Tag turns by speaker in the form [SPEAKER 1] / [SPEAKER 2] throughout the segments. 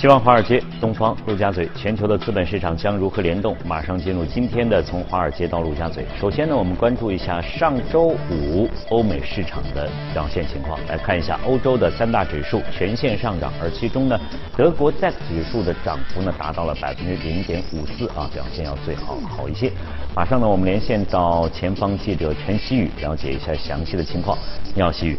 [SPEAKER 1] 希望华尔街、东方、陆家嘴，全球的资本市场将如何联动？马上进入今天的从华尔街到陆家嘴。首先呢，我们关注一下上周五欧美市场的表现情况。来看一下欧洲的三大指数全线上涨，而其中呢，德国 DAX 指数的涨幅呢达到了百分之零点五四啊，表现要最好好一些。马上呢，我们连线到前方记者陈希宇，了解一下详细的情况。你好，希宇。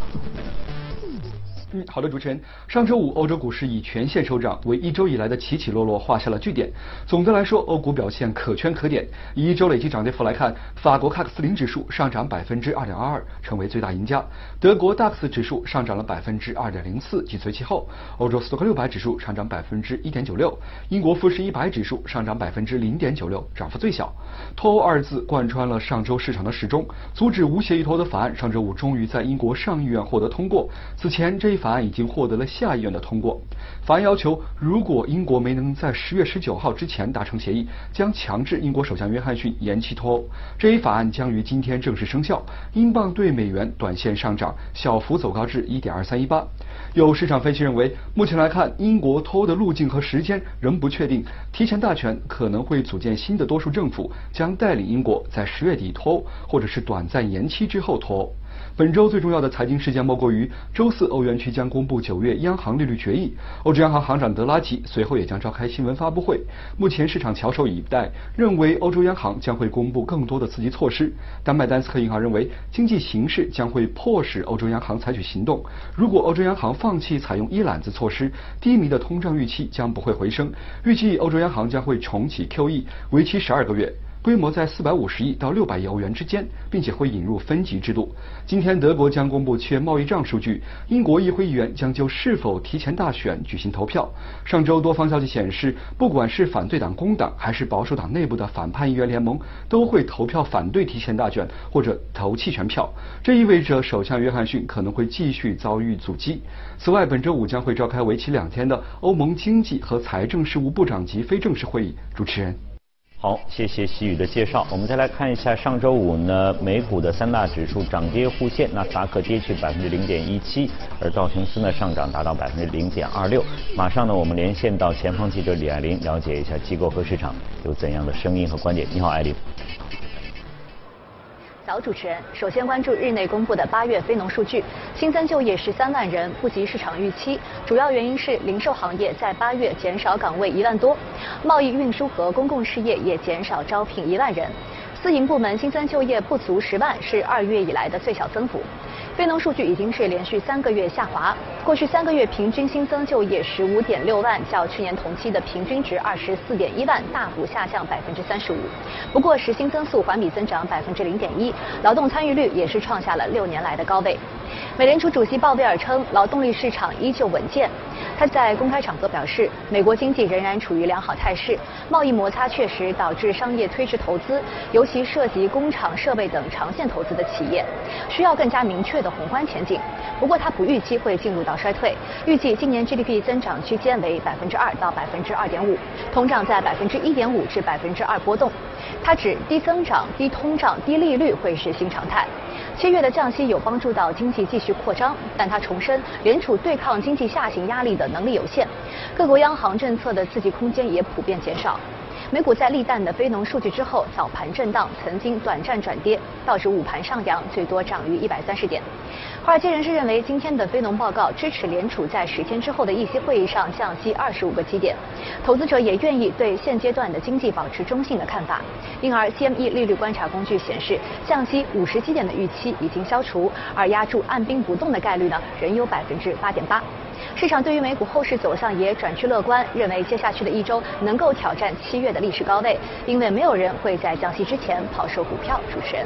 [SPEAKER 2] 嗯，好的，主持人。上周五，欧洲股市以全线收涨，为一周以来的起起落落画下了句点。总的来说，欧股表现可圈可点。以一周累计涨跌幅来看，法国卡克斯林指数上涨百分之二点二二，成为最大赢家；德国 DAX 指数上涨了百分之二点零四，紧随其后。欧洲斯托克六百指数上涨百分之一点九六，英国富时一百指数上涨百分之零点九六，涨幅最小。脱欧二字贯穿了上周市场的始终，阻止无协议脱欧的法案上周五终于在英国上议院获得通过。此前这一。法案已经获得了下议院的通过。法案要求，如果英国没能在十月十九号之前达成协议，将强制英国首相约翰逊延期脱欧。这一法案将于今天正式生效。英镑对美元短线上涨，小幅走高至一点二三一八。有市场分析认为，目前来看，英国脱欧的路径和时间仍不确定。提前大权可能会组建新的多数政府，将带领英国在十月底脱欧，或者是短暂延期之后脱欧。本周最重要的财经事件莫过于周四欧元区将公布九月央行利率决议，欧洲央行行长德拉吉随后也将召开新闻发布会。目前市场翘首以待，认为欧洲央行将会公布更多的刺激措施。丹麦丹斯克银行认为经济形势将会迫使欧洲央行采取行动。如果欧洲央行放弃采用一揽子措施，低迷的通胀预期将不会回升。预计欧洲央行将会重启 QE，为期十二个月。规模在四百五十亿到六百亿欧元之间，并且会引入分级制度。今天，德国将公布七月贸易账数据，英国议会议员将就是否提前大选举行投票。上周多方消息显示，不管是反对党工党还是保守党内部的反叛议员联盟，都会投票反对提前大选或者投弃权票。这意味着首相约翰逊可能会继续遭遇阻击。此外，本周五将会召开为期两天的欧盟经济和财政事务部长级非正式会议。主持人。
[SPEAKER 1] 好，谢谢西宇的介绍。我们再来看一下上周五呢，美股的三大指数涨跌互现，纳斯达克跌去百分之零点一七，而道琼斯呢上涨达到百分之零点二六。马上呢，我们连线到前方记者李爱玲，了解一下机构和市场有怎样的声音和观点。你好，艾琳。
[SPEAKER 3] 早，主持人，首先关注日内公布的八月非农数据，新增就业十三万人，不及市场预期。主要原因是零售行业在八月减少岗位一万多，贸易运输和公共事业也减少招聘一万人。私营部门新增就业不足十万，是二月以来的最小增幅。非农数据已经是连续三个月下滑，过去三个月平均新增就业十五点六万，较去年同期的平均值二十四点一万大幅下降百分之三十五。不过实新增速环比增长百分之零点一，劳动参与率也是创下了六年来的高位。美联储主席鲍威尔称，劳动力市场依旧稳健。他在公开场合表示，美国经济仍然处于良好态势，贸易摩擦确实导致商业推迟投资，尤其涉及工厂设备等长线投资的企业，需要更加明确的宏观前景。不过，他不预期会进入到衰退，预计今年 GDP 增长区间为百分之二到百分之二点五，通胀在百分之一点五至百分之二波动。他指低增长、低通胀、低利率会是新常态。七月的降息有帮助到经济继续扩张，但他重申联储对抗经济下行压力的能力有限，各国央行政策的刺激空间也普遍减少。美股在利淡的非农数据之后，早盘震荡，曾经短暂转跌，道指午盘上扬，最多涨逾一百三十点。华尔街人士认为，今天的非农报告支持联储在十天之后的议息会议上降息二十五个基点，投资者也愿意对现阶段的经济保持中性的看法。因而，CME 利率观察工具显示，降息五十基点的预期已经消除，而压住按兵不动的概率呢，仍有百分之八点八。市场对于美股后市走向也转趋乐观，认为接下去的一周能够挑战七月的历史高位，因为没有人会在降息之前抛售股票。主持人，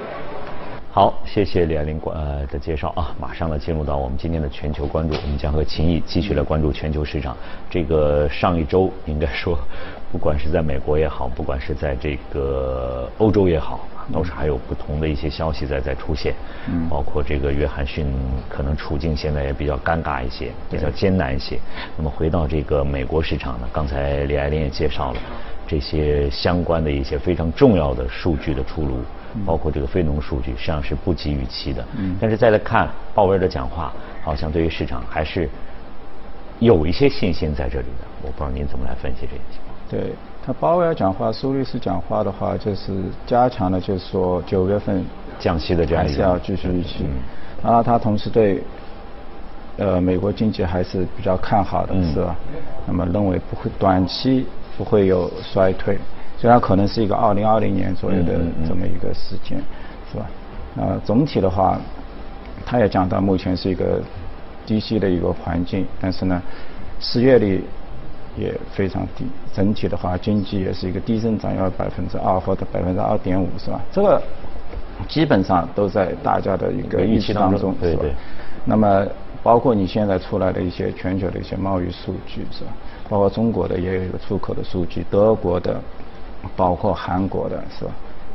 [SPEAKER 1] 好，谢谢李爱玲呃的介绍啊，马上呢进入到我们今天的全球关注，我们将和秦毅继续来关注全球市场。这个上一周应该说，不管是在美国也好，不管是在这个欧洲也好。都是还有不同的一些消息在在出现，包括这个约翰逊可能处境现在也比较尴尬一些，比较艰难一些。那么回到这个美国市场呢，刚才李爱玲也介绍了这些相关的一些非常重要的数据的出炉，包括这个非农数据实际上是不及预期的。但是再来看鲍威尔的讲话，好像对于市场还是有一些信心在这里的。我不知道您怎么来分析这个情况。
[SPEAKER 4] 对他鲍威尔讲话，苏律师讲话的话，就是加强了，就是说九月份
[SPEAKER 1] 降息的这样一个
[SPEAKER 4] 还是要继续预期。然后他同时对呃美国经济还是比较看好的，
[SPEAKER 1] 嗯
[SPEAKER 4] 是吧？那么认为不会短期不会有衰退，虽然可能是一个二零二零年左右的这么一个时间，是吧？呃，总体的话，他也讲到目前是一个低息的一个环境，但是呢，失业率也非常低，整体的话经济也是一个低增长，要百分之二或者百分之二点五，是吧？这个基本上都在大家的一个预期当中，是吧
[SPEAKER 1] 对对？
[SPEAKER 4] 那么包括你现在出来的一些全球的一些贸易数据，是吧？包括中国的也有一个出口的数据，德国的，包括韩国的，是吧？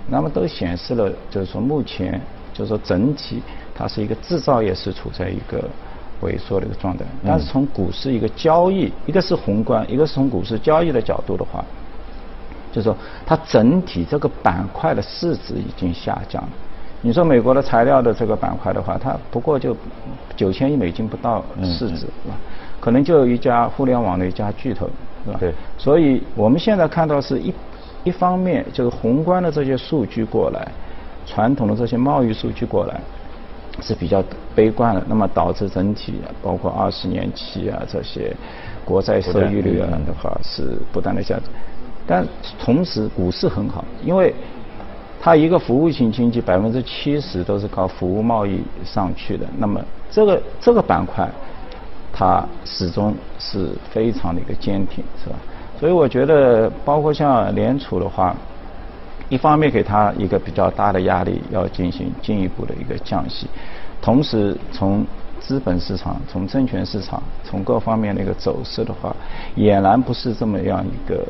[SPEAKER 4] 那么都显示了，就是说目前就是说整体它是一个制造业是处在一个萎缩的一个状态，但是从股市一个交易，一个是宏观，一个是从股市交易的角度的话，就是说它整体这个板块的市值已经下降了。你说美国的材料的这个板块的话，它不过就九千亿美金不到市值，是吧？可能就有一家互联网的一家巨头，是吧？
[SPEAKER 1] 对
[SPEAKER 4] 所以我们现在看到是一一方面就是宏观的这些数据过来，传统的这些贸易数据过来，是比较悲观的，那么导致整体包括二十年期啊这些国债收益率啊
[SPEAKER 1] 嗯
[SPEAKER 4] 的话是不断的下降，但同时股市很好，因为它一个服务型经济百分之七十都是靠服务贸易上去的，那么这个这个板块它始终是非常的一个坚挺，是吧？所以我觉得包括像联储的话。一方面给它一个比较大的压力，要进行进一步的一个降息，同时从资本市场、从证券市场、从各方面的一个走势的话，俨然不是这么样一个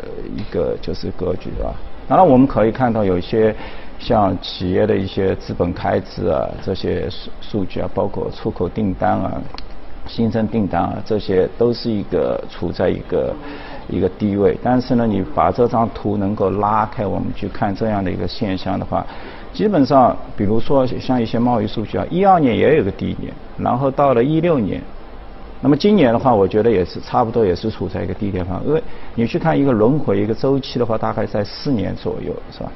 [SPEAKER 4] 呃一个就是格局啊。当然我们可以看到有一些像企业的一些资本开支啊这些数数据啊，包括出口订单啊。新增订单啊，这些都是一个处在一个一个低位。但是呢，你把这张图能够拉开，我们去看这样的一个现象的话，基本上，比如说像一些贸易数据啊，一二年也有个低点，然后到了一六年，那么今年的话，我觉得也是差不多也是处在一个低点上，因为你去看一个轮回一个周期的话，大概在四年左右，是吧？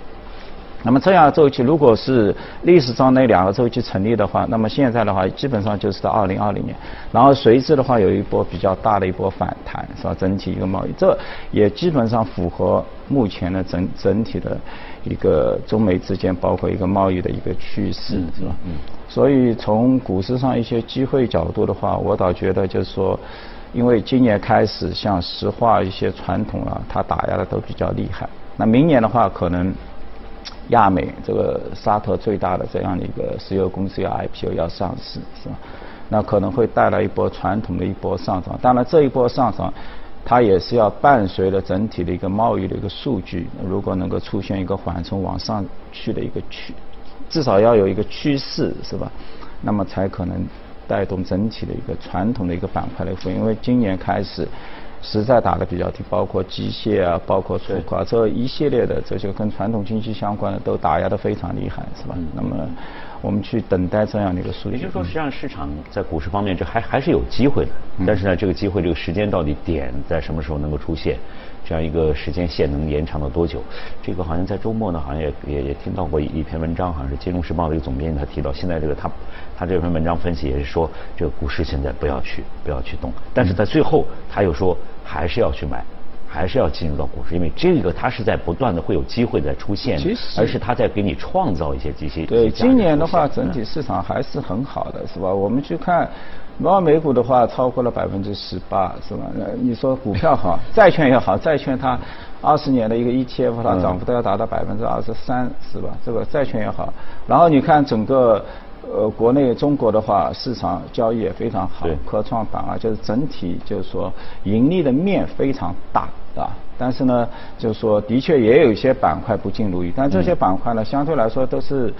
[SPEAKER 4] 那么这样的周期，如果是历史上那两个周期成立的话，那么现在的话，基本上就是到二零二零年，然后随之的话有一波比较大的一波反弹，是吧？整体一个贸易，这也基本上符合目前的整整体的一个中美之间包括一个贸易的一个趋势，是吧？嗯。所以从股市上一些机会角度的话，我倒觉得就是说，因为今年开始像石化一些传统啊，它打压的都比较厉害，那明年的话可能。亚美这个沙特最大的这样的一个石油公司要 IPO 要上市是吧？那可能会带来一波传统的一波上涨。当然这一波上涨，它也是要伴随着整体的一个贸易的一个数据，如果能够出现一个缓冲往上去的一个趋，至少要有一个趋势是吧？那么才可能带动整体的一个传统的一个板块的复因为今年开始。实在打的比较低，包括机械啊，包括出口啊，这一系列的这些跟传统经济相关的都打压的非常厉害，是吧？那么我们去等待这样的一个数据。
[SPEAKER 1] 也就是说，实际上市场在股市方面这还还是有机会的，但是呢，这个机会这个时间到底点在什么时候能够出现？这样一个时间线能延长到多久？这个好像在周末呢，好像也也也听到过一篇文章，好像是《金融时报》的一个总编辑他提到，现在这个他 他这篇文章分析也是说，这个股市现在不要去不要去动，但是在最后他又说还是要去买。还是要进入到股市，因为这个它是在不断的会有机会在出现，而是它在给你创造一些这些。
[SPEAKER 4] 对，今年的话，整体市场还是很好的，是吧？我们去看，罗尔美股的话，超过了百分之十八，是吧？那你说股票好，债券也好，债券它二十年的一个 ETF，它涨幅都要达到百分之二十三，是吧？这个债券也好，然后你看整个。呃，国内中国的话，市场交易也非常好，科创板啊，就是整体就是说盈利的面非常大，啊。但是呢，就是说的确也有一些板块不尽如意，但这些板块呢，相对来说都是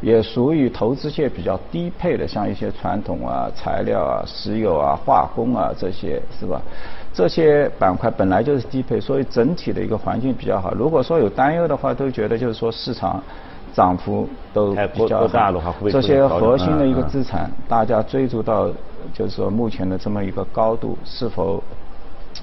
[SPEAKER 4] 也属于投资界比较低配的，像一些传统啊、材料啊、石油啊、化工啊这些，是吧？这些板块本来就是低配，所以整体的一个环境比较好。如果说有担忧的话，都觉得就是说市场。涨幅都比较
[SPEAKER 1] 大的话，会
[SPEAKER 4] 这些核心的一个资产，大家追逐到就是说目前的这么一个高度，是否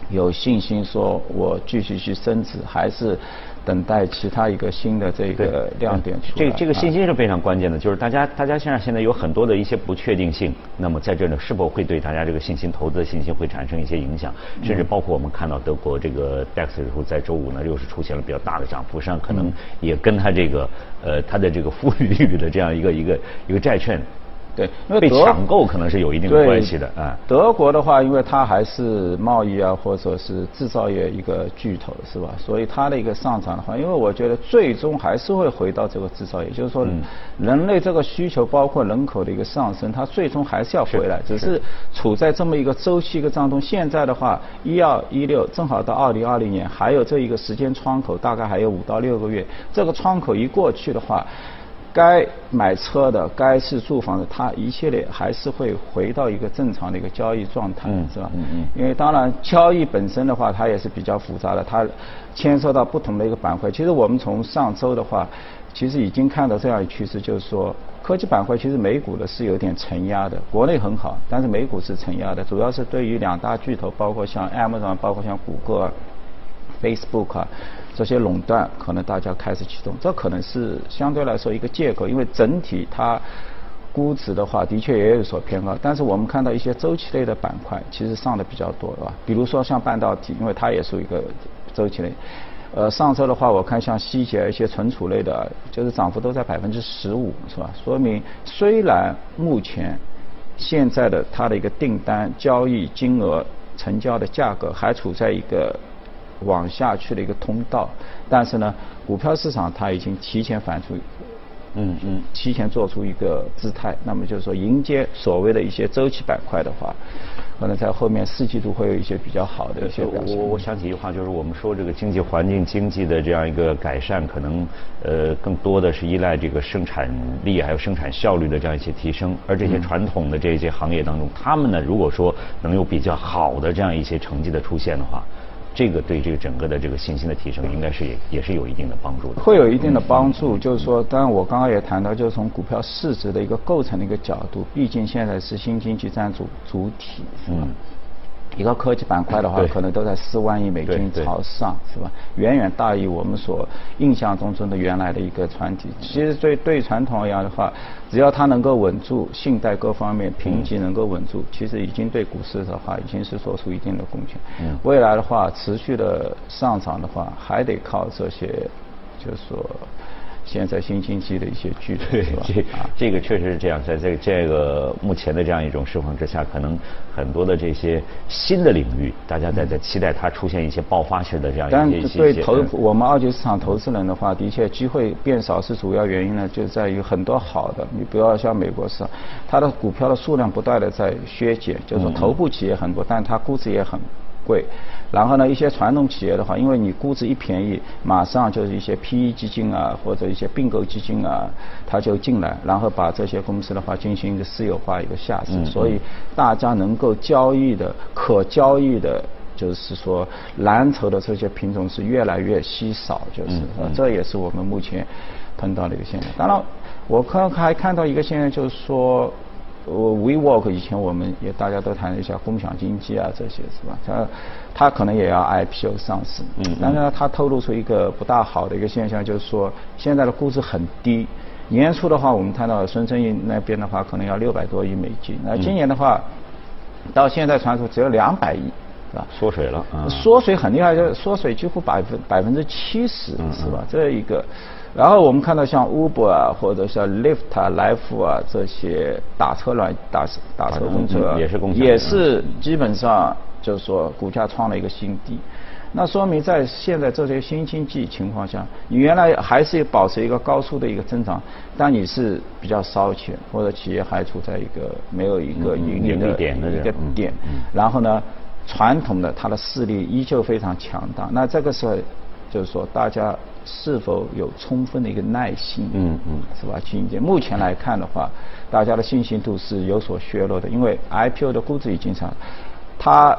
[SPEAKER 4] 有信心说我继续去升值，还是？等待其他一个新的这个亮点出
[SPEAKER 1] 来。这这个信心是非常关键的，就是大家大家现在现在有很多的一些不确定性，那么在这呢，是否会对大家这个信心、投资的信心会产生一些影响？甚至包括我们看到德国这个 DAX 指数在周五呢又是出现了比较大的涨幅，实际上可能也跟它这个呃它的这个负利率的这样一个一个一个债券。
[SPEAKER 4] 对，
[SPEAKER 1] 因为被抢购可能是有一定的关系的啊。
[SPEAKER 4] 德国的话，因为它还是贸易啊，或者是制造业一个巨头，是吧？所以它的一个上涨的话，因为我觉得最终还是会回到这个制造业，就是说，人类这个需求包括人口的一个上升，它最终还是要回来，只是处在这么一个周期一个当中。现在的话，一二一六正好到二零二零年，还有这一个时间窗口，大概还有五到六个月。这个窗口一过去的话。该买车的，该是住房的，它一系列还是会回到一个正常的一个交易状态，是吧？嗯嗯。因为当然交易本身的话，它也是比较复杂的，它牵涉到不同的一个板块。其实我们从上周的话，其实已经看到这样一趋势，就是说科技板块其实美股的是有点承压的，国内很好，但是美股是承压的，主要是对于两大巨头，包括像 Amazon，包括像谷歌。Facebook 啊，这些垄断可能大家开始启动，这可能是相对来说一个借口，因为整体它估值的话的确也有所偏高。但是我们看到一些周期类的板块其实上的比较多，是吧？比如说像半导体，因为它也属于一个周期类。呃，上周的话，我看像西捷一些存储类的，就是涨幅都在百分之十五，是吧？说明虽然目前现在的它的一个订单交易金额、成交的价格还处在一个。往下去的一个通道，但是呢，股票市场它已经提前反出，嗯嗯，提前做出一个姿态。那么就是说，迎接所谓的一些周期板块的话，可能在后面四季度会有一些比较好的一些表现。
[SPEAKER 1] 我我想起一句话，就是我们说这个经济环境、经济的这样一个改善，可能呃更多的是依赖这个生产力还有生产效率的这样一些提升。而这些传统的这些行业当中，他们呢，如果说能有比较好的这样一些成绩的出现的话。这个对这个整个的这个信心的提升，应该是也也是有一定的帮助的。
[SPEAKER 4] 会有一定的帮助，就是说，当然我刚刚也谈到，就是从股票市值的一个构成的一个角度，毕竟现在是新经济占主主体，嗯。一个科技板块的话，可能都在四万亿美金朝上，是吧？远远大于我们所印象中中的原来的一个船体。其实对对传统而言的话，只要它能够稳住，信贷各方面评级能够稳住，其实已经对股市的话已经是做出一定的贡献。未来的话，持续的上涨的话，还得靠这些，就是说。现在新经济的一些巨头，
[SPEAKER 1] 这这个确实是这样，在这这个目前的这样一种市况之下，可能很多的这些新的领域，大家在在期待它出现一些爆发式的这样一些。
[SPEAKER 4] 但对投我们二级市场投资人的话，的确机会变少是主要原因呢，就在于很多好的，你不要像美国市场，它的股票的数量不断的在削减，就是头部企业很多，但它估值也很。贵，然后呢，一些传统企业的话，因为你估值一便宜，马上就是一些 PE 基金啊，或者一些并购基金啊，它就进来，然后把这些公司的话进行一个私有化一个下市，所以大家能够交易的、可交易的，就是说蓝筹的这些品种是越来越稀少，就是，这也是我们目前碰到的一个现象。当然，我看还看到一个现象，就是说。我 WeWork 以前我们也大家都谈了一下共享经济啊这些是吧？他他可能也要 IPO 上市，嗯，但是呢他透露出一个不大好的一个现象，就是说现在的估值很低。年初的话，我们看到孙正义那边的话，可能要六百多亿美金。那今年的话，到现在传出只有两百亿，是吧？
[SPEAKER 1] 缩水了，
[SPEAKER 4] 缩水很厉害，就缩水几乎百分百分之七十，是吧？这一个。然后我们看到像 Uber 啊，或者像 Lyft 啊、来福啊这些打车软打打车公车，
[SPEAKER 1] 也是
[SPEAKER 4] 也是基本上就是说股价创了一个新低。那说明在现在这些新经济情况下，你原来还是保持一个高速的一个增长，但你是比较烧钱，或者企业还处在一个没有一个盈利的一个点。然后呢，传统的它的势力依旧非常强大。那这个时候就是说大家。是否有充分的一个耐心？嗯嗯，是吧？去迎接。目前来看的话，大家的信心度是有所削弱的，因为 IPO 的估值已经上，它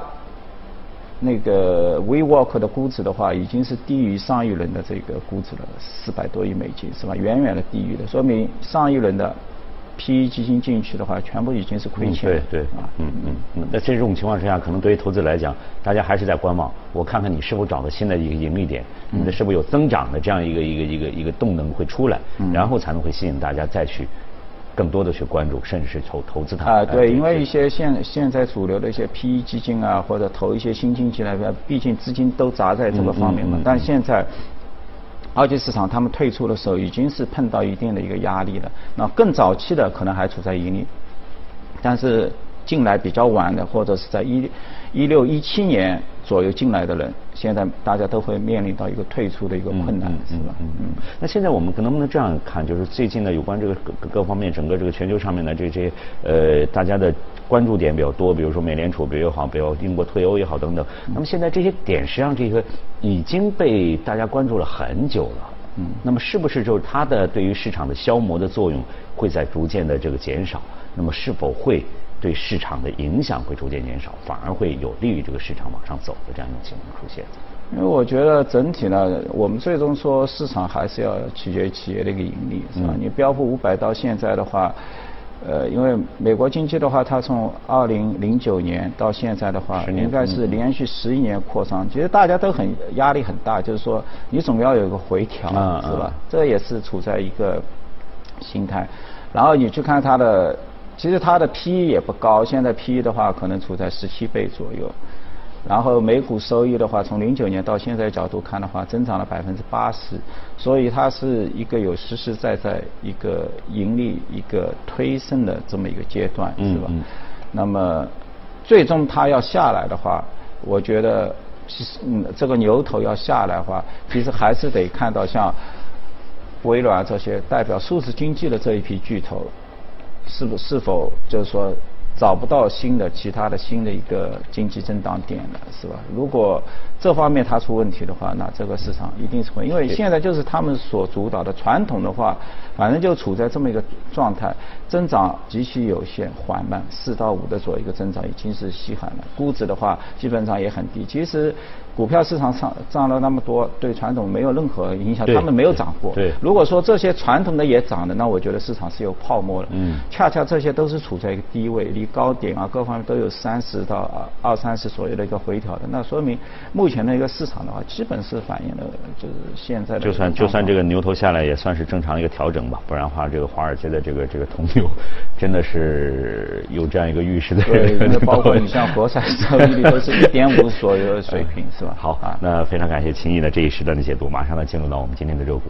[SPEAKER 4] 那个 WeWork 的估值的话，已经是低于上一轮的这个估值了，四百多亿美金是吧？远远的低于的，说明上一轮的 PE 基金进去的话，全部已经是亏钱了。
[SPEAKER 1] 对对啊，嗯嗯嗯。那这种情况之下，可能对于投资来讲，大家还是在观望。我看看你是否找到新的一个盈利点，你的是否有增长的这样一个一个一个一个动能会出来，然后才能会吸引大家再去。更多的去关注，甚至是投投资它
[SPEAKER 4] 啊，对，因为一些现现在主流的一些 PE 基金啊，或者投一些新经济来边，毕竟资金都砸在这个方面嘛。但现在二级市场他们退出的时候，已经是碰到一定的一个压力了。那更早期的可能还处在盈利，但是进来比较晚的，或者是在一一六一七年。左右进来的人，现在大家都会面临到一个退出的一个困难，是吧？嗯
[SPEAKER 1] 嗯。那现在我们能不能这样看，就是最近呢，有关这个各各方面，整个这个全球上面的这些呃，大家的关注点比较多，比如说美联储，比如好，比如英国退欧也好等等。那么现在这些点实际上这个已经被大家关注了很久了。嗯。那么是不是就是它的对于市场的消磨的作用会在逐渐的这个减少？那么是否会？对市场的影响会逐渐减少，反而会有利于这个市场往上走的这样一种情况出现。
[SPEAKER 4] 因为我觉得整体呢，我们最终说市场还是要取决于企业的一个盈利，是吧？你标普五百到现在的话，呃，因为美国经济的话，它从二零零九年到现在的话，应该是连续十一年扩张，其实大家都很压力很大，就是说你总要有一个回调，是吧？这也是处在一个心态。然后你去看它的。其实它的 PE 也不高，现在 PE 的话可能处在十七倍左右，然后每股收益的话，从零九年到现在角度看的话，增长了百分之八十，所以它是一个有实实在在一个盈利一个推升的这么一个阶段，是吧？那么最终它要下来的话，我觉得其实嗯这个牛头要下来的话，其实还是得看到像微软这些代表数字经济的这一批巨头。是不是否就是说找不到新的其他的新的一个经济增长点了，是吧？如果这方面它出问题的话，那这个市场一定是会，因为现在就是他们所主导的传统的话，反正就处在这么一个状态，增长极其有限、缓慢，四到五的左右一个增长已经是稀罕了，估值的话基本上也很低。其实。股票市场上涨了那么多，对传统没有任何影响，他们没有涨过。
[SPEAKER 1] 对，
[SPEAKER 4] 如果说这些传统的也涨了，那我觉得市场是有泡沫的。嗯，恰恰这些都是处在一个低位，离高点啊各方面都有三十到二三十左右的一个回调的，那说明目前的一个市场的话，基本是反映了就是现在的。
[SPEAKER 1] 就算就算这个牛头下来，也算是正常一个调整吧，不然的话，这个华尔街的这个这个铜牛，真的是有这样一个预示的。
[SPEAKER 4] 对，包括你 像国债收益率都是一点五左右的水平，是吧？
[SPEAKER 1] 好啊，那非常感谢秦毅的这一时段的解读，马上呢进入到我们今天的热股。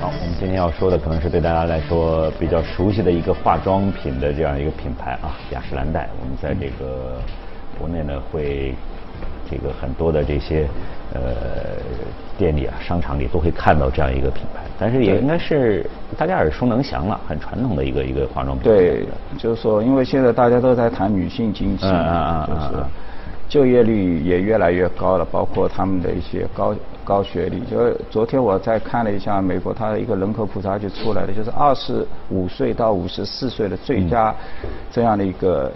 [SPEAKER 1] 好，我们今天要说的可能是对大家来说比较熟悉的一个化妆品的这样一个品牌啊，雅诗兰黛。我们在这个国内呢会。这个很多的这些呃店里啊、商场里都会看到这样一个品牌，但是也应该是大家耳熟能详了，很传统的一个一个化妆品。
[SPEAKER 4] 对，就是说，因为现在大家都在谈女性经济，嗯就是就业率也越来越高了，包括他们的一些高高学历。就是昨天我在看了一下美国，它的一个人口普查就出来了，就是二十五岁到五十四岁的最佳这样的一个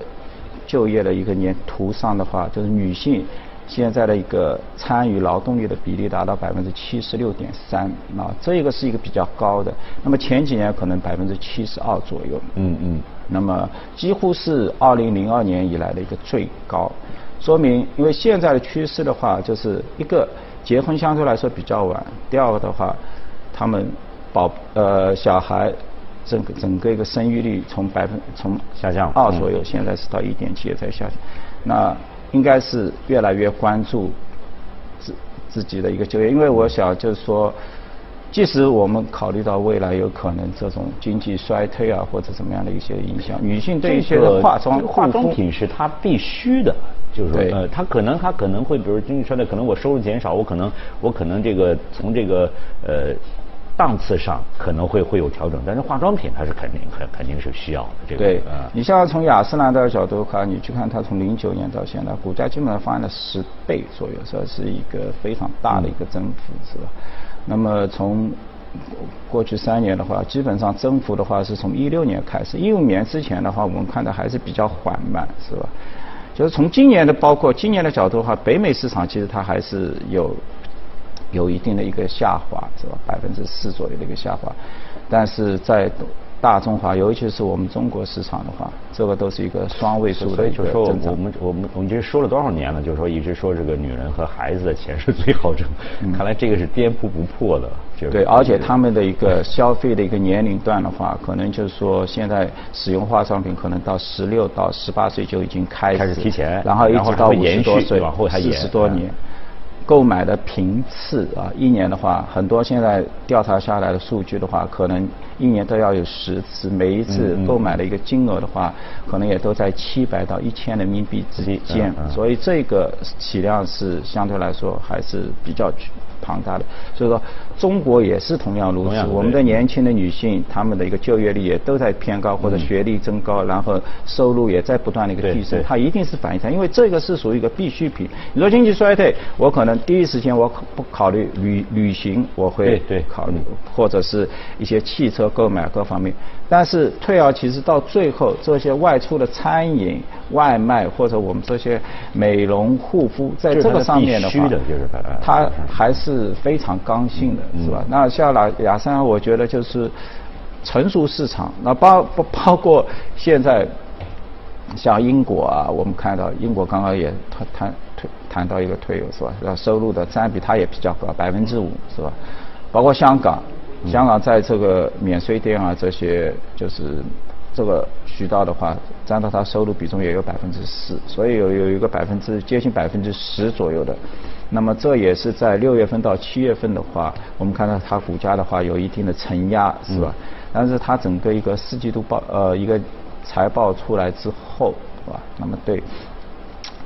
[SPEAKER 4] 就业的一个年图上的话，就是女性。现在的一个参与劳动力的比例达到百分之七十六点三，啊，这一个是一个比较高的。那么前几年可能百分之七十二左右，嗯嗯，那么几乎是二零零二年以来的一个最高，说明因为现在的趋势的话，就是一个结婚相对来说比较晚，第二个的话，他们保呃小孩整个整个一个生育率从百分从
[SPEAKER 1] 下降
[SPEAKER 4] 二左右，现在是到一点七也在下降，那。应该是越来越关注自自己的一个就业，因为我想就是说，即使我们考虑到未来有可能这种经济衰退啊或者怎么样的一些影响，女性对一些化妆
[SPEAKER 1] 化妆品是她必须的，就是说呃，她可能她可能会比如经济衰退，可能我收入减少，我可能我可能这个从这个呃。档次上可能会会有调整，但是化妆品它是肯定肯肯定是需要的。这个，
[SPEAKER 4] 对，你像从雅诗兰黛的角度看，你去看它从零九年到现在，股价基本上翻了十倍左右，这是一个非常大的一个增幅，是吧？那么从过去三年的话，基本上增幅的话是从一六年开始，一五年之前的话，我们看的还是比较缓慢，是吧？就是从今年的包括今年的角度的话，北美市场其实它还是有有一定的一个下滑，是吧？百分之四左右的一个下滑，但是在大中华，尤其是我们中国市场的话，这个都是一个双位数的一个
[SPEAKER 1] 就说我。们我们我们这说了多少年了？就是说一直说这个女人和孩子的钱是最好挣，看来这个是颠扑不破的。
[SPEAKER 4] 对，而且他们的一个消费的一个年龄段的话，可能就是说现在使用化妆品，可能到十六到十八岁就已经开始，
[SPEAKER 1] 开始提前
[SPEAKER 4] 然后一直到五十多岁，
[SPEAKER 1] 往后还延
[SPEAKER 4] 四十多
[SPEAKER 1] 嗯
[SPEAKER 4] 年。购买的频次啊，一年的话，很多现在调查下来的数据的话，可能一年都要有十次，每一次购买的一个金额的话，可能也都在七百到一千人民币之间。所以这个体量是相对来说还是比较庞大的。所以说，中国也是同样如此，我们的年轻的女性，她们的一个就业率也都在偏高，或者学历增高，然后收入也在不断的一个提升，它一定是反映它，因为这个是属于一个必需品。你说经济衰退，我可能第一时间我考不考虑旅旅行，我会
[SPEAKER 1] 对对
[SPEAKER 4] 考虑，或者是一些汽车购买各方面。但是退而其实到最后，这些外出的餐饮、外卖或者我们这些美容护肤，在这个上面的话，
[SPEAKER 1] 它
[SPEAKER 4] 它还是非常刚性的，是吧？那像雅雅山，我觉得就是成熟市场，那包包包括现在像英国啊，我们看到英国刚刚也谈谈谈谈到一个退游是吧？那收入的占比它也比较高，百分之五是吧？包括香港，香港在这个免税店啊这些就是这个渠道的话，占到它收入比重也有百分之四，所以有有一个百分之接近百分之十左右的。那么这也是在六月份到七月份的话，我们看到它股价的话有一定的承压，是吧？但是它整个一个四季度报呃一个财报出来之后，是吧？那么对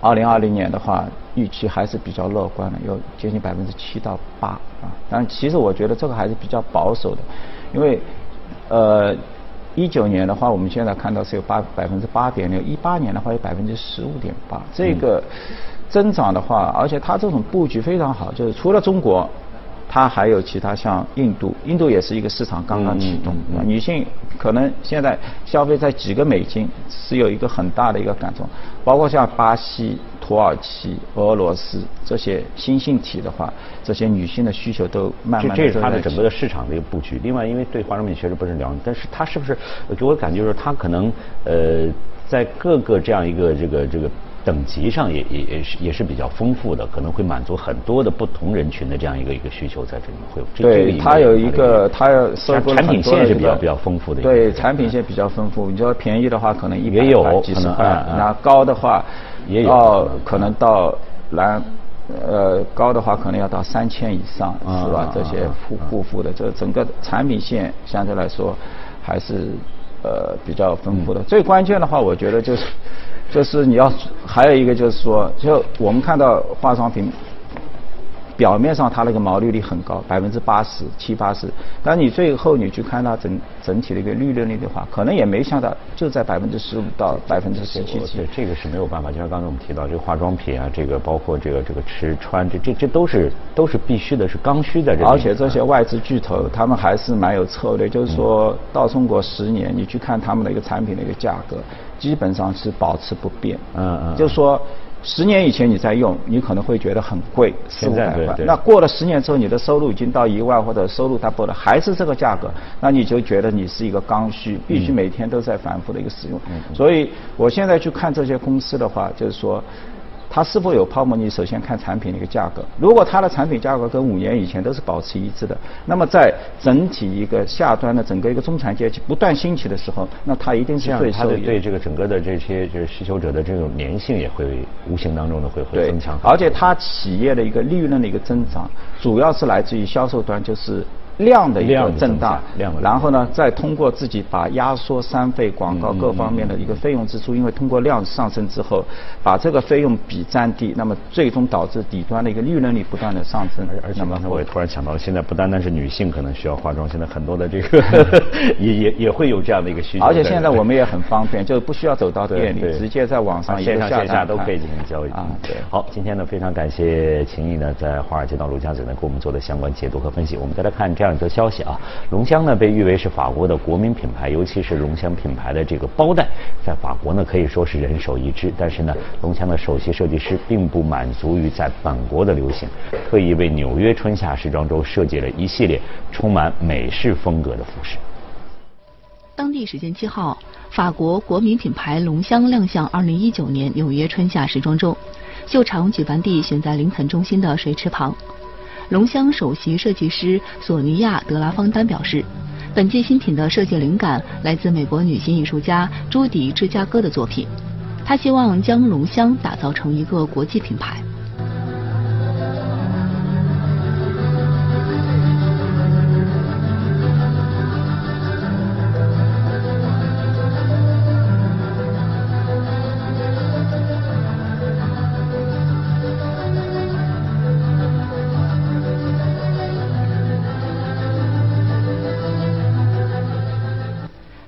[SPEAKER 4] 二零二零年的话，预期还是比较乐观的，有接近百分之七到八啊。但，其实我觉得这个还是比较保守的，因为呃，一九年的话，我们现在看到是有八百分之八点六，一八年的话有百分之十五点八，这个增长的话，而且它这种布局非常好，就是除了中国。它还有其他像印度，印度也是一个市场刚刚启动，
[SPEAKER 1] 嗯嗯嗯
[SPEAKER 4] 女性可能现在消费在几个美金是有一个很大的一个感受，包括像巴西、土耳其、俄罗斯这些新兴体的话，这些女性的需求都慢
[SPEAKER 1] 这
[SPEAKER 4] 慢
[SPEAKER 1] 这是它的整个的市场的一个布局。另外，因为对化妆品确实不是了解，但是它是不是呃给我感觉就是它可能呃在各个这样一个这个这个。等级上也也也是也是比较丰富的，可能会满足很多的不同人群的这样一个一个需求在这里面会有。这这个
[SPEAKER 4] 对，它有一个，它
[SPEAKER 1] 产品线是比较比较丰富的。
[SPEAKER 4] 对，产品线比较丰富。你说便宜的话，可能一百
[SPEAKER 1] 也有
[SPEAKER 4] 块、几十块那高的话，
[SPEAKER 1] 也有
[SPEAKER 4] 要可能到蓝，呃，高的话可能要到三千以上，是吧
[SPEAKER 1] 啊？
[SPEAKER 4] 这些
[SPEAKER 1] 啊
[SPEAKER 4] 护护肤的，这整个产品线相对来说还是呃比较丰富的。
[SPEAKER 1] 嗯
[SPEAKER 4] 最关键的话，我觉得就是就是你要还有一个就是说，就我们看到化妆品。表面上它那个毛利率很高，百分之八十七八十，但你最后你去看它整整体的一个利润率的话，可能也没想到就在百分之十五到百分之十七
[SPEAKER 1] 对
[SPEAKER 4] 几。
[SPEAKER 1] 这个是没有办法，就像刚才我们提到这个化妆品啊，这个包括这个这个吃穿，这这这都是都是必须的，是刚需的这里。
[SPEAKER 4] 而且这些外资巨头，他们还是蛮有策略，就是说到中国十年，你去看他们的一个产品的一个价格，基本上是保持不变。
[SPEAKER 1] 嗯嗯
[SPEAKER 4] 就是说。十年以前你在用，你可能会觉得很贵，四五百块。那过了十年之后，你的收入已经到一万或者收入 double 了，还是这个价格，那你就觉得你是一个刚需，必须每天都在反复的一个使用。所以我现在去看这些公司的话，就是说。它是否有泡沫？你首先看产品的一个价格。如果它的产品价格跟五年以前都是保持一致的，那么在整体一个下端的整个一个中产阶级不断兴起的时候，那它一定是
[SPEAKER 1] 这样它
[SPEAKER 4] 最受益的。
[SPEAKER 1] 的对这个整个的这些就是需求者的这种粘性也会无形当中的会会增强，
[SPEAKER 4] 而且它企业的一个利润的一个增长，主要是来自于销售端，就是量的一个增大
[SPEAKER 1] 量的
[SPEAKER 4] 然后呢，再通过自己把压缩三费、广告各方面的一个费用支出，因为通过量上升之后，把这个费用比占地，那么最终导致底端的一个利润率不断的上升。
[SPEAKER 1] 而且刚才我也突然想到了，现在不单单是女性可能需要化妆，现在很多的这个 也也也会有这样的一个需求。
[SPEAKER 4] 而且现在我们也很方便，就不需要走到店里，直接在网
[SPEAKER 1] 啊
[SPEAKER 4] 上
[SPEAKER 1] 线上线下都可以进行交易
[SPEAKER 4] 啊。对。
[SPEAKER 1] 好，今天呢非常感谢秦毅呢在华尔街到陆家嘴呢给我们做的相关解读和分析。我们再来看这样。这样一则消息啊。龙香呢被誉为是法国的国民品牌，尤其是龙香品牌的这个包袋，在法国呢可以说是人手一只。但是呢，龙香的首席设计师并不满足于在本国的流行，特意为纽约春夏时装周设计了一系列充满美式风格的服饰。
[SPEAKER 5] 当地时间七号，法国国民品牌龙香亮相2019年纽约春夏时装周，秀场举办地选在林肯中心的水池旁。龙香首席设计师索尼亚·德拉方丹表示，本届新品的设计灵感来自美国女性艺术家朱迪·芝加哥的作品，她希望将龙香打造成一个国际品牌。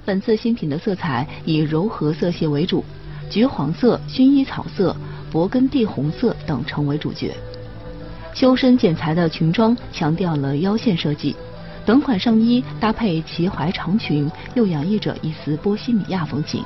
[SPEAKER 5] 本次新品的色彩以柔和色系为主，橘黄色、薰衣草色、勃艮第红色等成为主角。修身剪裁的裙装强调了腰线设计，短款上衣搭配齐踝长裙，又洋溢着一丝波西米亚风情。